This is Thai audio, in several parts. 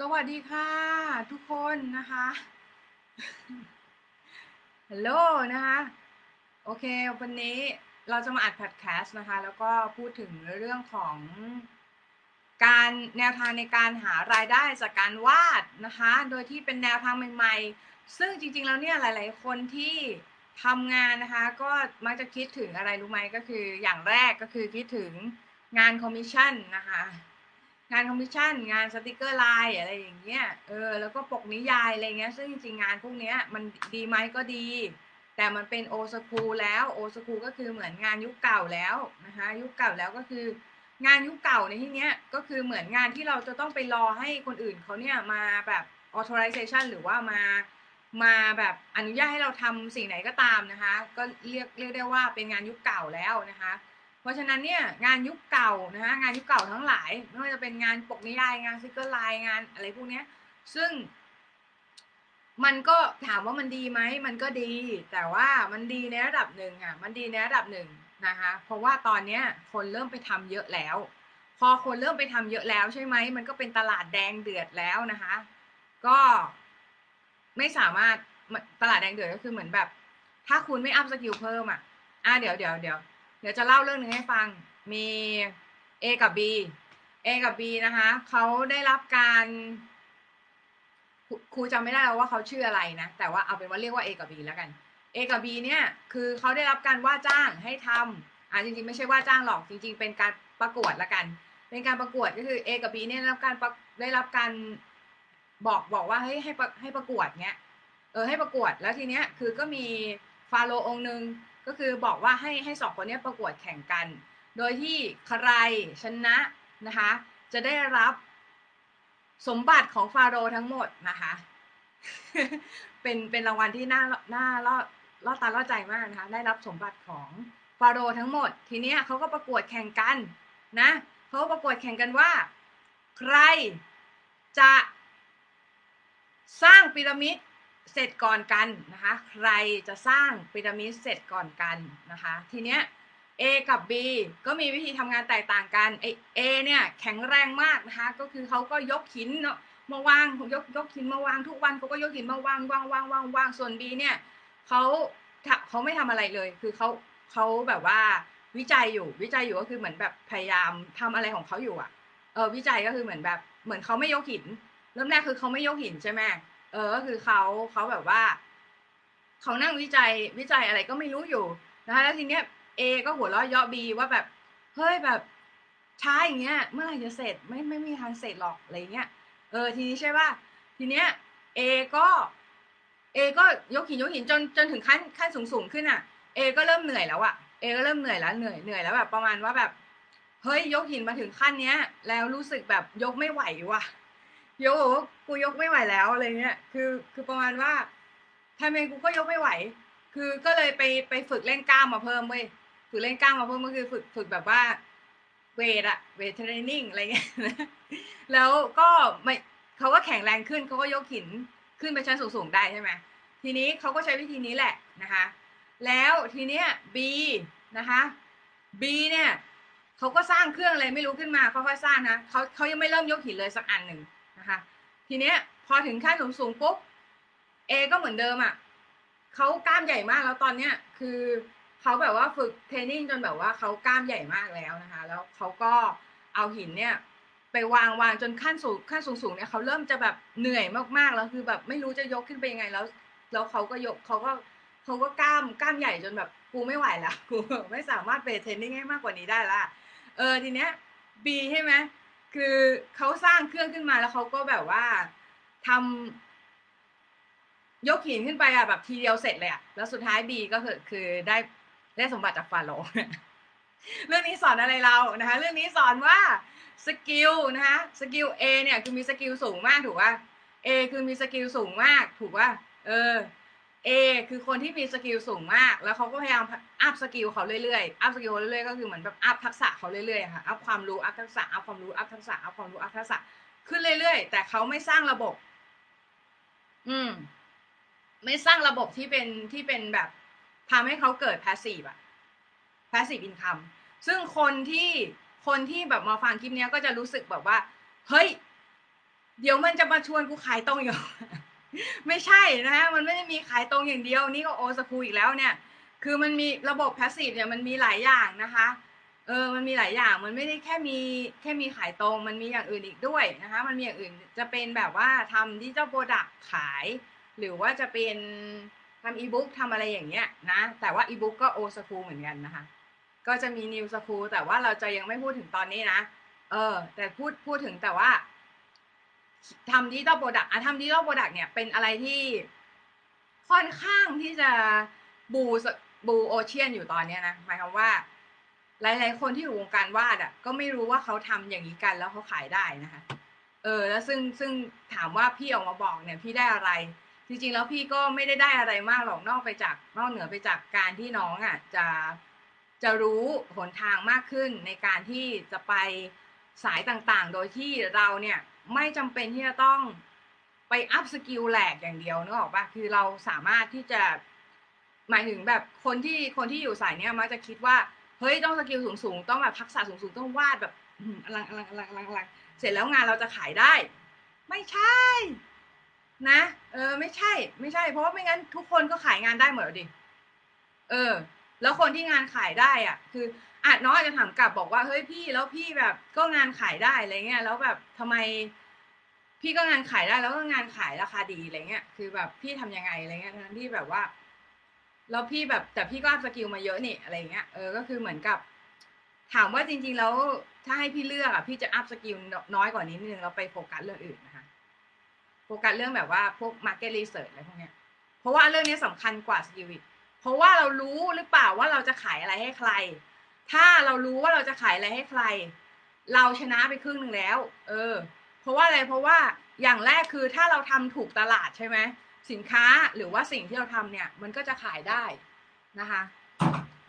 สวัสดีค่ะ ทุกคนนะคะ ฮัลโหลนะคะ โอเค วันนี้เราจะมาอัดพอดแคสต์นะคะ แล้วก็พูดถึงเรื่องของการแนวทางในการหารายได้จากการวาดนะคะ โดยที่เป็นแนวทางใหม่ๆ ซึ่งจริงๆ แล้วเนี่ยหลายๆ คนที่ทำงานนะคะ ก็มักจะคิดถึงอะไรรู้ไหมก็คืออย่างแรกก็คือคิดถึงงานคอมมิชชั่นนะคะ งานคอมมิชชั่นงานสติกเกอร์ไลน์อะไรอย่างเงี้ยเออแล้วก็ปกนิยายอะไรเงี้ยซึ่งจริงๆงานพวกเนี้ยมันดีไหมก็ดี แต่มันเป็น old school แล้ว old school ก็คือเหมือนงานยุคเก่าแล้วนะคะยุคเก่าแล้วก็คืองานยุคเก่าในที่เนี้ยก็คือเหมือนงานที่เราจะต้องไปรอให้คนอื่นเขาเนี่ยมาแบบ authorization หรือว่ามามาแบบอนุญาตให้เราทำสิ่งไหนก็ตามนะคะ ก็เรียกเรียกได้ว่าเป็นงานยุคเก่าแล้วนะคะ เพราะฉะนั้นเนี่ยงานยุคเก่านะคะงานยุคเก่าทั้งหลายไม่ว่าจะเป็นงานปกนิยายงานสติกเกอร์ไลน์งานอะไรพวกเนี้ย ซึ่ง มันก็ถามว่ามันดีไหมมันก็ดี แต่ว่ามันดีในระดับหนึ่งอะมันดีในระดับหนึ่งนะคะเพราะว่าตอนเนี้ยคนเริ่มไปทำเยอะแล้ว พอคนเริ่มไปทำเยอะแล้วใช่ไหมมันก็เป็นตลาดแดงเดือดแล้วนะคะ ก็ไม่สามารถตลาดแดงเดือดก็คือเหมือนแบบ ถ้าคุณไม่ up skill เพิ่มอะอะเดี๋ยวเดี๋ยวเดี๋ยว เดี๋ยวจะเล่าเรื่องหนึ่งให้ฟัง มี A กับ B A กับ B นะคะเขาได้รับการครูจำไม่ได้แล้วว่าเขาชื่ออะไรนะ แต่ว่าเอาเป็นว่าเรียกว่า A กับ B แล้วกัน A กับ B เนี่ยคือเขาได้รับการว่าจ้างให้ทำอ่าจริงๆ ไม่ใช่ว่าจ้างหรอกจริง ๆ เป็นการประกวดละกัน เป็นการประกวดก็คือ A กับ B เนี่ยได้รับการได้รับการบอกบอกว่าให้ให้ให้ประกวดเนี้ยเออให้ประกวดแล้วทีเนี้ยคือก็มีฟาโรองค์หนึ่ง ก็คือบอกว่าให้ให้สองคนนี้ประกวดแข่งกัน โดยที่ใครชนะนะคะ จะได้รับสมบัติของฟาโรห์ทั้งหมดนะคะ เป็นเป็นรางวัลที่น่าน่าล่อล่อตาล่อใจมากนะคะ ได้รับสมบัติของฟาโรห์ทั้งหมด ทีนี้เขาก็ประกวดแข่งกันนะเขาประกวดแข่งกันว่า ใครจะสร้างพีระมิด เสร็จก่อนกันนะคะ ใครจะสร้างพีระมิดเสร็จก่อนกันนะคะ ทีเนี้ย A กับ B ก็มีวิธีทำงานแตกต่างกันไอ A เนี่ยแข็งแรงมากนะคะ ก็คือเขาก็ยกหินเนาะมาวางยกยกหินมาวางทุกวันเขาก็ยกหินมาวางวางวางวางวางส่วน B เนี่ยเขาเขาไม่ทำอะไรเลย คือเขาเขาแบบว่าวิจัยอยู่วิจัยอยู่ก็คือเหมือนแบบพยายามทำอะไรของเขาอยู่อะเออวิจัยก็คือเหมือนแบบเหมือนเขาไม่ยกหิน เริ่มแรกคือเขาไม่ยกหินใช่ไหม เออก็คือเขาเขาแบบว่าเขานั่งวิจัยวิจัยอะไรก็ไม่รู้อยู่นะคะแล้วทีเนี้ยเอก็หัวเราะเยาะบีว่าแบบเฮ้ยแบบช้าอย่างเงี้ย เมื่อไหร่จะเสร็จไม่ไม่มีทางเสร็จหรอกอะไรเงี้ยเออทีนี้ใช่ป่ะทีเนี้ยเอก็เอก็ยกหินยกหินจนจนถึงขั้นขั้นสูงสูงขึ้นอะเอก็เริ่มเหนื่อยแล้วอะเอก็เริ่มเหนื่อยแล้วเหนื่อยเหนื่อยแล้วแบบประมาณว่าแบบเฮ้ยยกหินมาถึงขั้นเนี้ย แล้วรู้สึกแบบยกไม่ไหวว่ะ ยกว่ากูยกไม่ไหวแล้วอะไรเงี้ย คือ คือประมาณว่าทำไมกูก็ยกไม่ไหว คือก็เลยไปไปฝึกเล่นกล้ามมาเพิ่มเว้ย ฝึกเล่นกล้ามมาเพิ่มก็คือฝึกฝึกแบบว่าเวทอะเวทเทรนนิ่งอะไรเงี้ย แล้วก็ไม่เขาก็แข็งแรงขึ้นเขาก็ยกหินขึ้นไปชั้นสูงๆได้ใช่ไหมทีนี้เขาก็ใช้วิธีนี้แหละนะคะ แล้วทีเนี้ย B นะคะ B เนี่ยเขาก็สร้างเครื่องอะไรไม่รู้ขึ้นมาค่อยๆสร้างนะเขาเขายังไม่เริ่มยกหินเลยสักอันหนึ่ง นะคะทีเนี้ยพอถึงขั้นสูงๆปุ๊บเอก็เหมือนเดิมอะ่ะเขากล้ามใหญ่มากแล้วตอนเนี้ยคือเขาแบบว่าฝึกเทรนนิ่งจนแบบว่าเขากล้ามใหญ่มากแล้วนะคะ แล้วเขาก็เอาหินเนี่ยไปวางวางจนขั้นสูงขั้นสูงสูงเนี่ยเขาเริ่มจะแบบเหนื่อยมากๆแล้วคือแบบไม่รู้จะยกขึ้นไปยังไงแล้วแล้วเขาก็ยกเขาก็เขาก็กล้ามกล้ามใหญ่จนแบบกูไม่ไหวแล้วกูไม่สามารถเบรเทรนนิ่งให้มากกว่านี้ได้ละเออทีเนี้ยบีใช่ไหม คือเขาสร้างเครื่องขึ้นมาแล้วเขาก็แบบว่าทำยกหินขึ้นไปอะแบบทีเดียวเสร็จเลยอะแล้วสุดท้ายบีก็คือคือได้ได้สมบัติจากฟาโรห์เรื่องนี้สอนอะไรเรานะคะ เรื่องนี้สอนว่าสกิลนะคะสกิล A เนี่ยคือมี skill สูงมากถูกป่ะ A คือมี skill สูงมากถูกป่ะเออ A คือคนที่มี skill สูงมาก แล้วเขาก็พยายาม up skill เขาเรื่อยๆ up skill เรื่อยๆ ก็คือเหมือนแบบ up ทักษะเขาเรื่อยๆ ค่ะ up ความรู้ up ทักษะ up ความรู้ up ทักษะ up ความรู้ up ทักษะ ขึ้นเรื่อยๆ แต่เขาไม่สร้างระบบ อืม ไม่สร้างระบบที่เป็นที่เป็นแบบทำให้เขาเกิด passive อะ passive income ซึ่งคนที่คนที่แบบมาฟังคลิปนี้ก็จะรู้สึกแบบว่า เฮ้ย เดี๋ยวมันจะมาชวนกูขายตรงอยู่ ไม่ใช่นะฮะมันไม่ได้มีขายตรงอย่างเดียวนี่ก็โอสคูอีกแล้วเนี่ย คือมันมีระบบ passive เนี่ยมันมีหลายอย่างนะคะ เออมันมีหลายอย่างมันไม่ได้แค่มีแค่มีขายตรงมันมีอย่างอื่นอีกด้วยนะคะ มันมีอย่างอื่นจะเป็นแบบว่าทำ digital product ขาย หรือว่าจะเป็นทำอีบุ๊กทำอะไรอย่างเงี้ยนะ แต่ว่าอีบุ๊กก็ old school เหมือนกันนะคะ ก็จะมี new school แต่ว่าเราจะยังไม่พูดถึงตอนนี้นะ เออ แต่พูดพูดถึงแต่ว่า ทำ digital product อะทำ digital product เนี่ยเป็นอะไรที่ค่อนข้างที่จะ blue blue ocean อยู่ตอนเนี้ยนะหมายความว่า หลาย ๆ คนที่อยู่วงการวาดอะก็ไม่รู้ว่าเขาทำอย่างนี้กันแล้วเขาขายได้นะคะ เออ แล้วซึ่งซึ่งถามว่าพี่ออกมาบอกเนี่ย พี่ได้อะไร จริง ๆ แล้วพี่ก็ไม่ได้ได้อะไรมากหรอกนอกไปจากนอกเหนือไปจากการที่น้องอะ จะจะรู้หนทางมากขึ้นในการที่จะไปสายต่างๆ โดยที่เราเนี่ย ไม่จำเป็นที่จะต้องไป up skill แหลกอย่างเดียวนึกออกปะคือเราสามารถที่จะหมายถึงแบบคนที่คนที่อยู่สายเนี้ยมักจะคิดว่าเฮ้ยต้อง skillสูงๆต้องแบบทักษะสูงๆต้องวาดแบบอลังอลังอลังอลังอลังเสร็จแล้วงานเราจะขายได้ ไม่ใช่ นะ เออ ไม่ใช่ ไม่ใช่ เพราะว่าไม่งั้นทุกคนก็ขายงานได้หมดดิเออ แล้วคนที่งานขายได้อะ คือ อาจน้องอาจจะถามกลับบอกว่าเฮ้ยพี่แล้วพี่แบบก็งานขายได้อะไรเงี้ยแล้วแบบทำไม พี่ก็งานขายได้แล้วก็งานขายราคาดีอะไรเงี้ยคือแบบพี่ทำยังไงอะไรเงี้ยทั้งที่แบบว่า แล้วพี่แบบแต่พี่ก็ up skill มาเยอะนี่อะไรเงี้ยเออก็คือเหมือนกับ ถามว่าจริง ๆ แล้วถ้าให้พี่เลือกอะพี่จะ up skill น้อยกว่านี้นิดนึงแล้วไปโฟกัสเรื่องอื่นนะคะโฟกัสเรื่องแบบว่าพวก market research อะไรพวกเนี้ยเพราะว่าเรื่องนี้สำคัญกว่า skill อีกเพราะว่าเรารู้หรือเปล่าว่าเราจะขายอะไรให้ใคร ถ้าเรารู้ว่าเราจะขายอะไรให้ใคร เราชนะไปครึ่งหนึ่งแล้ว เออ เพราะว่าอะไรเพราะว่าอย่างแรกคือถ้าเราทำถูกตลาดใช่ไหมสินค้าหรือว่าสิ่งที่เราทำเนี่ย มันก็จะขายได้นะคะ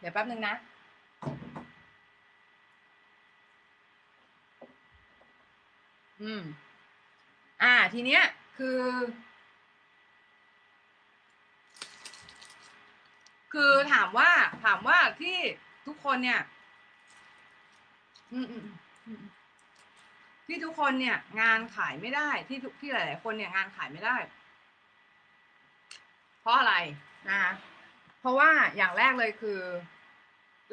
เดี๋ยวแป๊บนึงนะอืม อ่า ทีเนี้ย คือ คือถามว่า ถามว่าที่ ทุกคนเนี่ยที่ทุกคนเนี่ย งานขายไม่ได้ที่ทุกที่หลาย ๆ คนเนี่ยงานขายไม่ได้ เพราะอะไรนะคะเพราะว่าอย่างแรกเลยคือ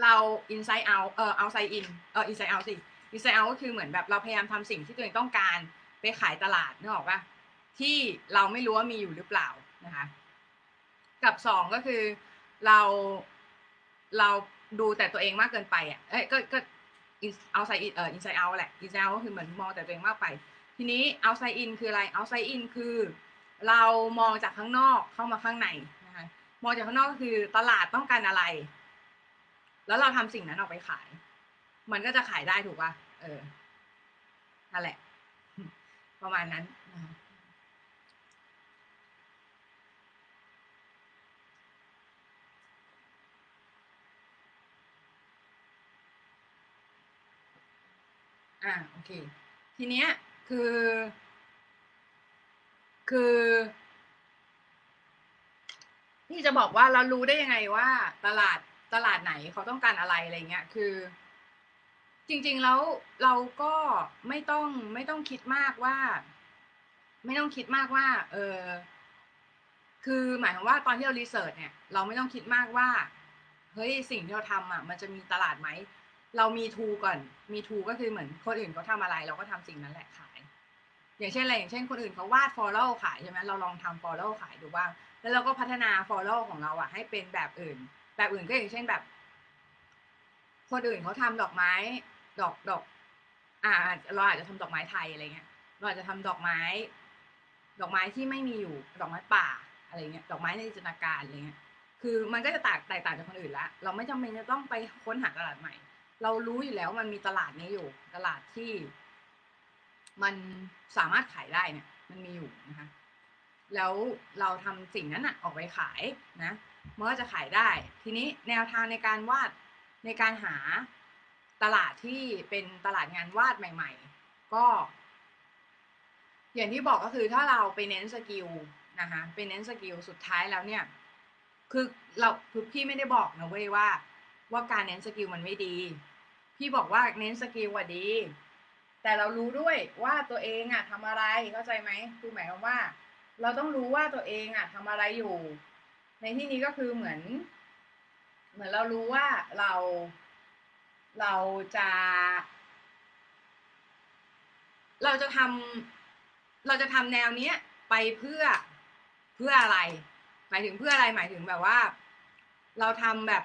เรา inside out เออ outside in เออ inside out สิ inside out ก็คือเหมือนแบบเราพยายามทำสิ่งที่ตัวเองต้องการไปขายตลาดนึกออกปะที่เราไม่รู้ว่ามีอยู่หรือเปล่านะคะ กับสองก็คือเราเรา ดูแต่ตัวเองมากเกินไปอะเอ้ยก็ก็เอาไซอินเอ่ออินไซเอาแหละอินไซเอาก็คือเหมือนมองแต่ตัวเองมากไป ทีนี้เอาไซอินคืออะไรเอาไซอินคือ เรามองจากข้างนอกเข้ามาข้างในนะคะมองจากข้างนอกก็คือตลาดต้องการอะไร แล้วเราทำสิ่งนั้นออกไปขาย มันก็จะขายได้ถูกป่ะเออนั่นแหละ ประมาณนั้นนะคะ อ่าโอเค ทีเนี้ยคือ คือ นี่จะบอกว่าเรารู้ได้ยังไงว่าตลาดตลาดไหนเขาต้องการอะไรอะไรเงี้ย คือ จริง ๆ แล้วเราก็ไม่ต้องไม่ต้องคิดมากว่า ไม่ต้องคิดมากว่า เออคือหมายความว่าตอนที่เรารีเสิร์ชเนี่ย เราไม่ต้องคิดมากว่า เฮ้ยสิ่งที่เราทำอะ มันจะมีตลาดไหม เรา me too ก่อน me too ก็คือเหมือนคนอื่นเขาทำอะไร เราก็ทำสิ่งนั้นแหละขาย อย่างเช่นอะไรอย่างเช่นคนอื่นเขาวาด floral ขายใช่ไหมเราลองทำ floral ขายดูบ้าง แล้วเราก็พัฒนา floral ของเราอะให้เป็นแบบอื่น แบบอื่นก็อย่างเช่นแบบ คนอื่นเขาทำดอกไม้ ดอกดอก อ่า เราอาจจะทำดอกไม้ไทยอะไรเงี้ย เราอาจจะทำดอกไม้ ดอกไม้ที่ไม่มีอยู่ ดอกไม้ป่าอะไรเงี้ย ดอกไม้ในจินตนาการอะไรเงี้ย คือมันก็จะแตกแตกต่างจากคนอื่นละ เราไม่จำเป็นจะต้องไปค้นหาตลาดใหม่ เรารู้อยู่แล้วมันมีตลาดนี้อยู่ ตลาดที่ มันสามารถขายได้เนี่ย มันมีอยู่นะคะ แล้วเราทำสิ่งนั้นอะออกไปขายนะมันก็จะขายได้ ทีนี้แนวทางในการวาดในการหาตลาดที่เป็นตลาดงานวาดใหม่ ๆ ก็ อย่างที่บอกก็คือถ้าเราไปเน้น skill นะคะไปเน้น skill สุดท้ายแล้วเนี่ย คือเราคือพี่ไม่ได้บอกนะเว้ยว่า ว่าการเน้น skill มันไม่ดี พี่บอกว่าเน้น skill ว่าดี แต่เรารู้ด้วยว่าตัวเองอะทำอะไรเข้าใจไหมคือหมายความว่า เราต้องรู้ว่าตัวเองอะทำอะไรอยู่ ในที่นี้ก็คือเหมือน เหมือนเรารู้ว่าเราเราจะ เราจะทำเราจะทำแนวเนี้ยไปเพื่อเพื่ออะไร หมายถึงเพื่ออะไรหมายถึงแบบว่า เราทำแบบ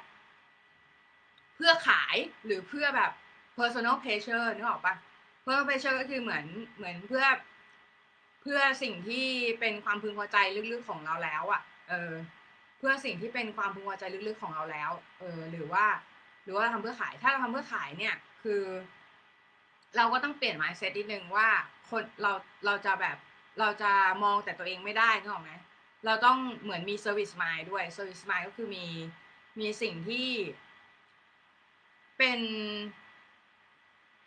พื่อขายหรือเพื่อแบบ personal pleasure นึกออกปะ personal pleasure ก็คือเหมือนเหมือนเพื่อ เพื่อสิ่งที่เป็นความพึงพอใจลึกๆของเราแล้วอะ่ะ เออ เพื่อสิ่งที่เป็นความพึงพอใจลึกๆของเราแล้ว เออ หรือว่า หรือว่าทำเพื่อขาย ถ้าเราทำเพื่อขายเนี่ย คือ เราก็ต้องเปลี่ยน mindset นิดนึงว่า คนเราเราจะแบบเราจะมองแต่ตัวเองไม่ได้นึกออกไหมเราต้องเหมือนมี service mind ด้วย service mind ก็คือมีมีสิ่งที่ เป็น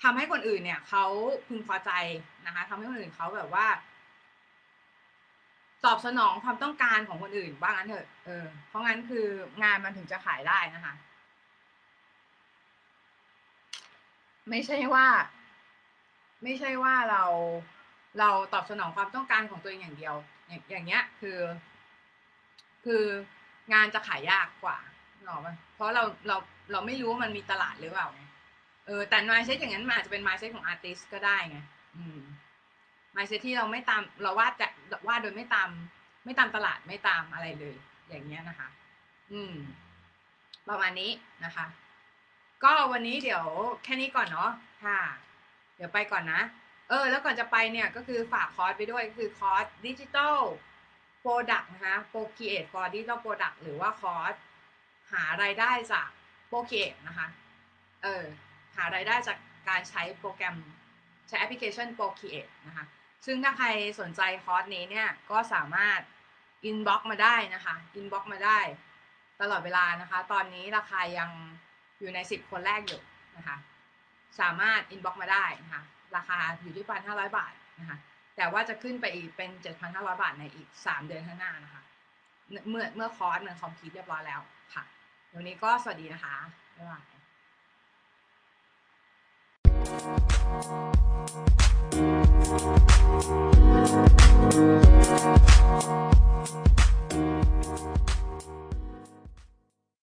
ทำให้คนอื่นเนี่ยเขาพึงพอใจนะคะทำให้คนอื่นเขาแบบว่า ตอบสนองความต้องการของคนอื่นว่างั้นเถอะเออเพราะงั้นคืองานมันถึงจะขายได้นะคะ ไม่ใช่ว่า ไม่ใช่ว่าเราเราตอบสนองความต้องการของตัวเองอย่างเดียว อย่างอย่างเงี้ย คือ คืองานจะขายยากกว่าหรอปะเพราะเราเรา เราไม่รู้ว่ามันมีตลาดหรือเปล่าไงเออแต่มาเซตอย่างนั้นมันอาจจะเป็นมาเซตของอาร์ติสก็ได้ไงอืม mindset ที่เราไม่ตามเราวาดจะวาดโดยไม่ตาม ไม่ตามตลาดไม่ตามอะไรเลย อย่างเงี้ยนะคะ อืม ประมาณนี้นะคะ ก็วันนี้เดี๋ยวแค่นี้ก่อนเนาะค่ะ เดี๋ยวไปก่อนนะเออแล้วก่อนจะไปเนี่ยก็คือฝากคอร์สไปด้วยคือคอร์สดิจิตอลโปรดักต์นะคะโปรค e เอท for digital product หรือว่าคอร์สหารายได้จาก Procreate นะคะ เออหารายได้จากการใช้โปรแกรมใช้แอปพลิเคชันโปรค e เอทนะคะ ซึ่งถ้าใครสนใจคอร์สนี้เนี่ย ก็สามารถ inbox มาได้นะคะ inbox มาได้ ตลอดเวลานะคะ ตอนนี้ราคายังอยู่ในสิบคนแรกอยู่นะคะ สามารถ inbox มาได้นะคะ ราคาอยู่ที่พันห้าร้อยบาทนะคะ แต่ว่าจะขึ้นไปอีกเป็นเจ็ดพันห้าร้อยบาทในอีกสามเดือนข้างหน้านะคะ เมื่อเมื่อคอร์สมัน complete เรียบร้อยแล้วค่ะ วันนี้ก็สวัสดีนะคะ บ๊ายบาย